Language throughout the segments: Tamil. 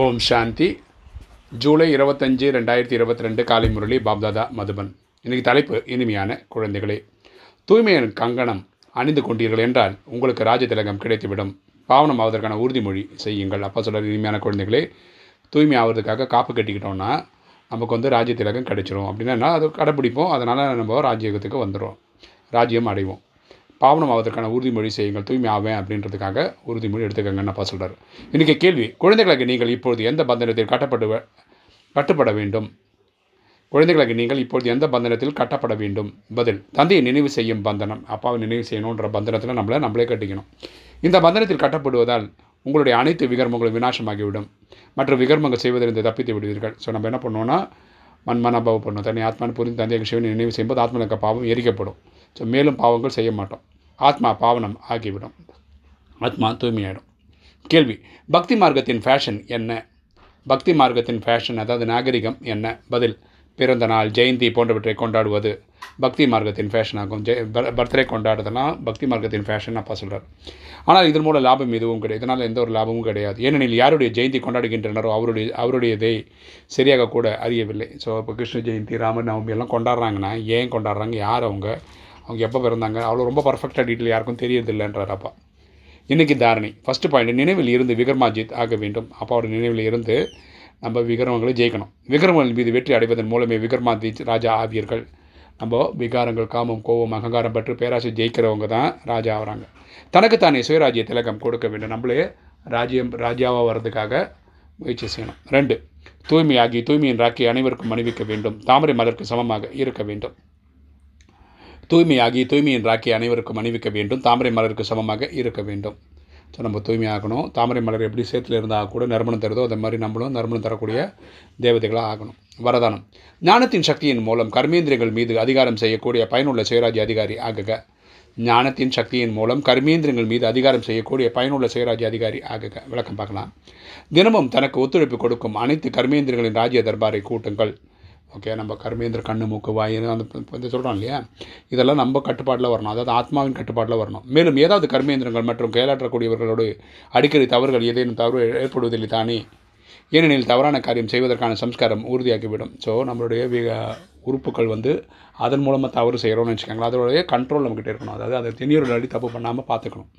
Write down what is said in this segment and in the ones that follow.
ஓம் சாந்தி. ஜூலை இருபத்தஞ்சு ரெண்டாயிரத்தி இருபத்தி ரெண்டு காலை முரளி பாப்தாதா மதுபன். இன்றைக்கு தலைப்பு இனிமையான குழந்தைகளே. தூய்மையின் கங்கணம் அணிந்து கொண்டீர்கள் என்றால் உங்களுக்கு ராஜ திலகம் கிடைத்துவிடும். பாவனம் ஆவதற்கான உறுதிமொழி செய்யுங்கள். அப்பா சொல்கிற இனிமையான குழந்தைகளே தூய்மை ஆவதற்காக காப்பு கட்டிக்கிட்டோம்னா நமக்கு வந்து ராஜ்ய திலகம் கிடைச்சிரும். அப்படின்னா அது கடைப்பிடிப்போம். அதனால் நம்ம ராஜ்யத்துக்கு வந்துடும் ராஜ்யம் அடைவோம். பாவனம் ஆவதற்கான உறுதிமொழி செய்யுங்கள் தூய்மை ஆவேன் அப்படின்றதுக்காக உறுதிமொழி எடுத்துக்கங்கன்னு அப்பா சொல்கிறார் இன்றைக்கி கேள்வி குழந்தைகளுக்கு நீங்கள் இப்பொழுது எந்த பந்தனத்தில் கட்டப்பட்டு கட்டுப்பட வேண்டும்? குழந்தைகளுக்கு நீங்கள் இப்பொழுது எந்த பந்தனத்தில் கட்டப்பட வேண்டும்? பதில் தந்தையை நினைவு செய்யும் பந்தனம். அப்பாவை நினைவு செய்யணுன்ற பந்தனத்தில் நம்மளை நம்மளே கட்டிக்கணும். இந்த பந்தனத்தில் கட்டப்படுவதால் உங்களுடைய அனைத்து விகர்மங்களும் விநாசமாகிவிடும். மற்ற விகர்மங்கள் செய்வதிலிருந்து தப்பித்து விடுவீர்கள். ஸோ நம்ம என்ன பண்ணுவோம்னா மண்மனபாவம் பண்ணணும் தனி ஆத்மான்னு புரிந்து தந்தை சிவனை நினைவு செய்யும்போது ஆத்மனுக்கு பாவம் எரிக்கப்படும். ஸோ மேலும் பாவங்கள் செய்ய மாட்டோம். ஆத்மா பாவனம் ஆகிவிடும். ஆத்மா தூய்மையாயிடும். கேள்வி பக்தி மார்க்கத்தின் ஃபேஷன் என்ன? பக்தி மார்க்கத்தின் ஃபேஷன் அதாவது நாகரிகம் என்ன? பதில் பிறந்த நாள் ஜெயந்தி போன்றவற்றை கொண்டாடுவது பக்தி மார்க்கத்தின் ஃபேஷன் ஆகும். ஜெய பர்த்டே கொண்டாடுறதுலாம் பக்தி மார்க்கத்தின் ஃபேஷன் அப்பா சொல்கிறார் ஆனால் இதன் மூலம் லாபம் எதுவும் கிடையாது. இதனால் எந்த ஒரு லாபமும் கிடையாது. ஏனெனில் யாருடைய ஜெயந்தி கொண்டாடுகின்றனரோ அவருடைய அவருடையதை சரியாக கூட அறியவில்லை. ஸோ இப்போ கிருஷ்ண ஜெயந்தி ராமநவமி எல்லாம் கொண்டாடுறாங்கன்னா ஏன் கொண்டாடுறாங்க? யார் அவங்க? அவங்க எப்போ பிறந்தாங்க? அவ்வளோ ரொம்ப பர்ஃபெக்டாக டீட்டெயில் யாருக்கும் தெரியறதில்லைன்றார் அப்பா. இன்றைக்கி தாரணி. ஃபஸ்ட்டு பாயிண்ட் நினைவில் இருந்து விக்ரமாஜித் ஆக வேண்டும். அப்பாவோட நினைவில் இருந்து நம்ம விக்ரமங்களை ஜெயிக்கணும். விக்ரமங்கள் மீது வெற்றி அடைவதன் மூலமே விக்ரமாஜித் ராஜா ஆவியர்கள் நம்ம விகாரங்கள் காமம் கோபம் அகங்காரம் பற்றி பேராசை ஜெயிக்கிறவங்க தான் ராஜா ஆகிறாங்க தனக்குத்தானே சுயராஜ்ய திலகம் கொடுக்க வேண்டும். நம்மளே ராஜ்யம் ராஜாவாக வர்றதுக்காக முயற்சி செய்யணும். ரெண்டு தூய்மையாகி தூய்மையின் ராக்கி அனைவருக்கும் அணிவிக்க வேண்டும். தாமரை மலருக்கு சமமாக இருக்க வேண்டும். தூய்மையாகி தூய்மையின் ராக்கி அனைவருக்கும் அணிவிக்க வேண்டும். தாமரை மலருக்கு சமமாக இருக்க வேண்டும். ஸோ நம்ம தூய்மையாகணும். தாமரை மலர் எப்படி சேத்துல இருந்தால் கூட நறுமணம் தருதோ அதை மாதிரி நம்மளும் நறுமணம் தரக்கூடிய தேவதைகளாக ஆகணும். வரதானம். ஞானத்தின் சக்தியின் மூலம் கர்மேந்திரங்கள் மீது அதிகாரம் செய்யக்கூடிய பயனுள்ள சுயராஜ்ய அதிகாரி ஆகுக. ஞானத்தின் சக்தியின் மூலம் கர்மேந்திரங்கள் மீது அதிகாரம் செய்யக்கூடிய பயனுள்ள சுயராஜ்ய அதிகாரி ஆகுக. விளக்கம் பார்க்கலாம். தினமும் தனக்கு ஒத்துழைப்பு கொடுக்கும் அனைத்து கர்மேந்திரங்களின் ராஜ்ய தர்பாரை கூட்டுங்கள். ஓகே நம்ம கர்மேந்திர கண்ணு மூக்கு வாய் அந்த வந்து சொல்கிறோம் இல்லையா? இதெல்லாம் நம்ம கட்டுப்பாட்டில் வரணும். அதாவது ஆத்மாவின் கட்டுப்பாட்டில் வரணும். மேலும் ஏதாவது கர்மேந்திரங்கள் மற்றும் செயலாற்றக்கூடியவர்களோடு அடிக்கடி தவறுகள் ஏதேனும் தவறு ஏற்படுவதில்லை தானே? ஏனெனில் தவறான காரியம் செய்வதற்கான சம்ஸ்காரம் உறுதியாக்கிவிடும் ஸோ நம்மளுடைய உறுப்புகள் வந்து அதன் மூலமாக தவறு செய்கிறோன்னு வச்சுக்கோங்களேன். அதோடைய கண்ட்ரோல் நம்மக்கிட்ட இருக்கணும். அதாவது அதை திணியோட அடி தப்பு பண்ணாமல் பார்த்துக்கணும்.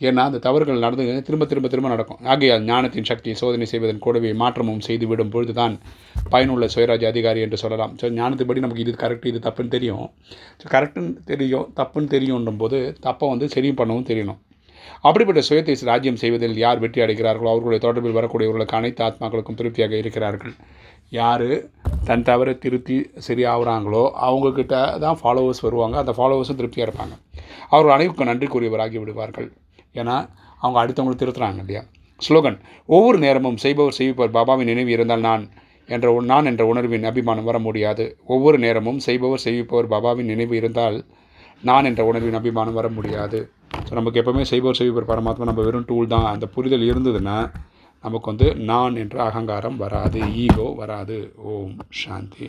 ஏன்னா அந்த தவறுகள் நடந்து திரும்ப திரும்ப திரும்ப நடக்கும். ஆகையால் ஞானத்தின் சக்தியை சோதனை செய்வதன் கூடவே மாற்றமும் செய்து விடும் பொழுது தான் பயனுள்ள சுயராஜ்ய அதிகாரி என்று சொல்லலாம். ஸோ ஞானத்துப்படி நமக்கு இது கரெக்ட் இது தப்புன்னு தெரியும். ஸோ கரெக்டுன்னு தெரியும் தப்புன்னு தெரியும்ன்றும் போது தப்பை வந்து சரியும் பண்ணவும் தெரியணும். அப்படிப்பட்ட சுயத்தை ராஜ்யம் செய்வதில் யார் வெற்றி அடைகிறார்களோ அவர்களுடைய தொடர்பில் வரக்கூடியவர்களுக்கு அனைத்து ஆத்மாக்களுக்கும் திருப்தியாக இருக்கிறார்கள். யார் தன் தவிர திருத்தி சரியாகிறாங்களோ அவங்கக்கிட்ட தான் ஃபாலோவர்ஸ் வருவாங்க. அந்த ஃபாலோவர்ஸும் திருப்தியாக இருப்பாங்க. அவர்கள் அனைவருக்கும் நன்றி கூறியவராகி விடுவார்கள். ஏன்னா அவங்க அடுத்தவங்களை திருத்துறாங்க இல்லையா? ஸ்லோகன் ஒவ்வொரு நேரமும் செய்பவர் செய்விப்பவர் பாபாவின் நினைவு இருந்தால் நான் என்ற நான் என்ற உணர்வின் அபிமானம் வர முடியாது. ஒவ்வொரு நேரமும் செய்பவர் செய்விப்பவர் பாபாவின் நினைவு இருந்தால் நான் என்ற உணர்வின் அபிமானம் வர முடியாது. ஸோ நமக்கு எப்போவுமே செய்பவர் செய்விப்பவர் பரமாத்மா நம்ம வெறும் டூல் தான். அந்த புரிதல் இருந்ததுன்னா நமக்கு வந்து நான் என்ற அகங்காரம் வராது. ஈகோ வராது. ஓம் சாந்தி.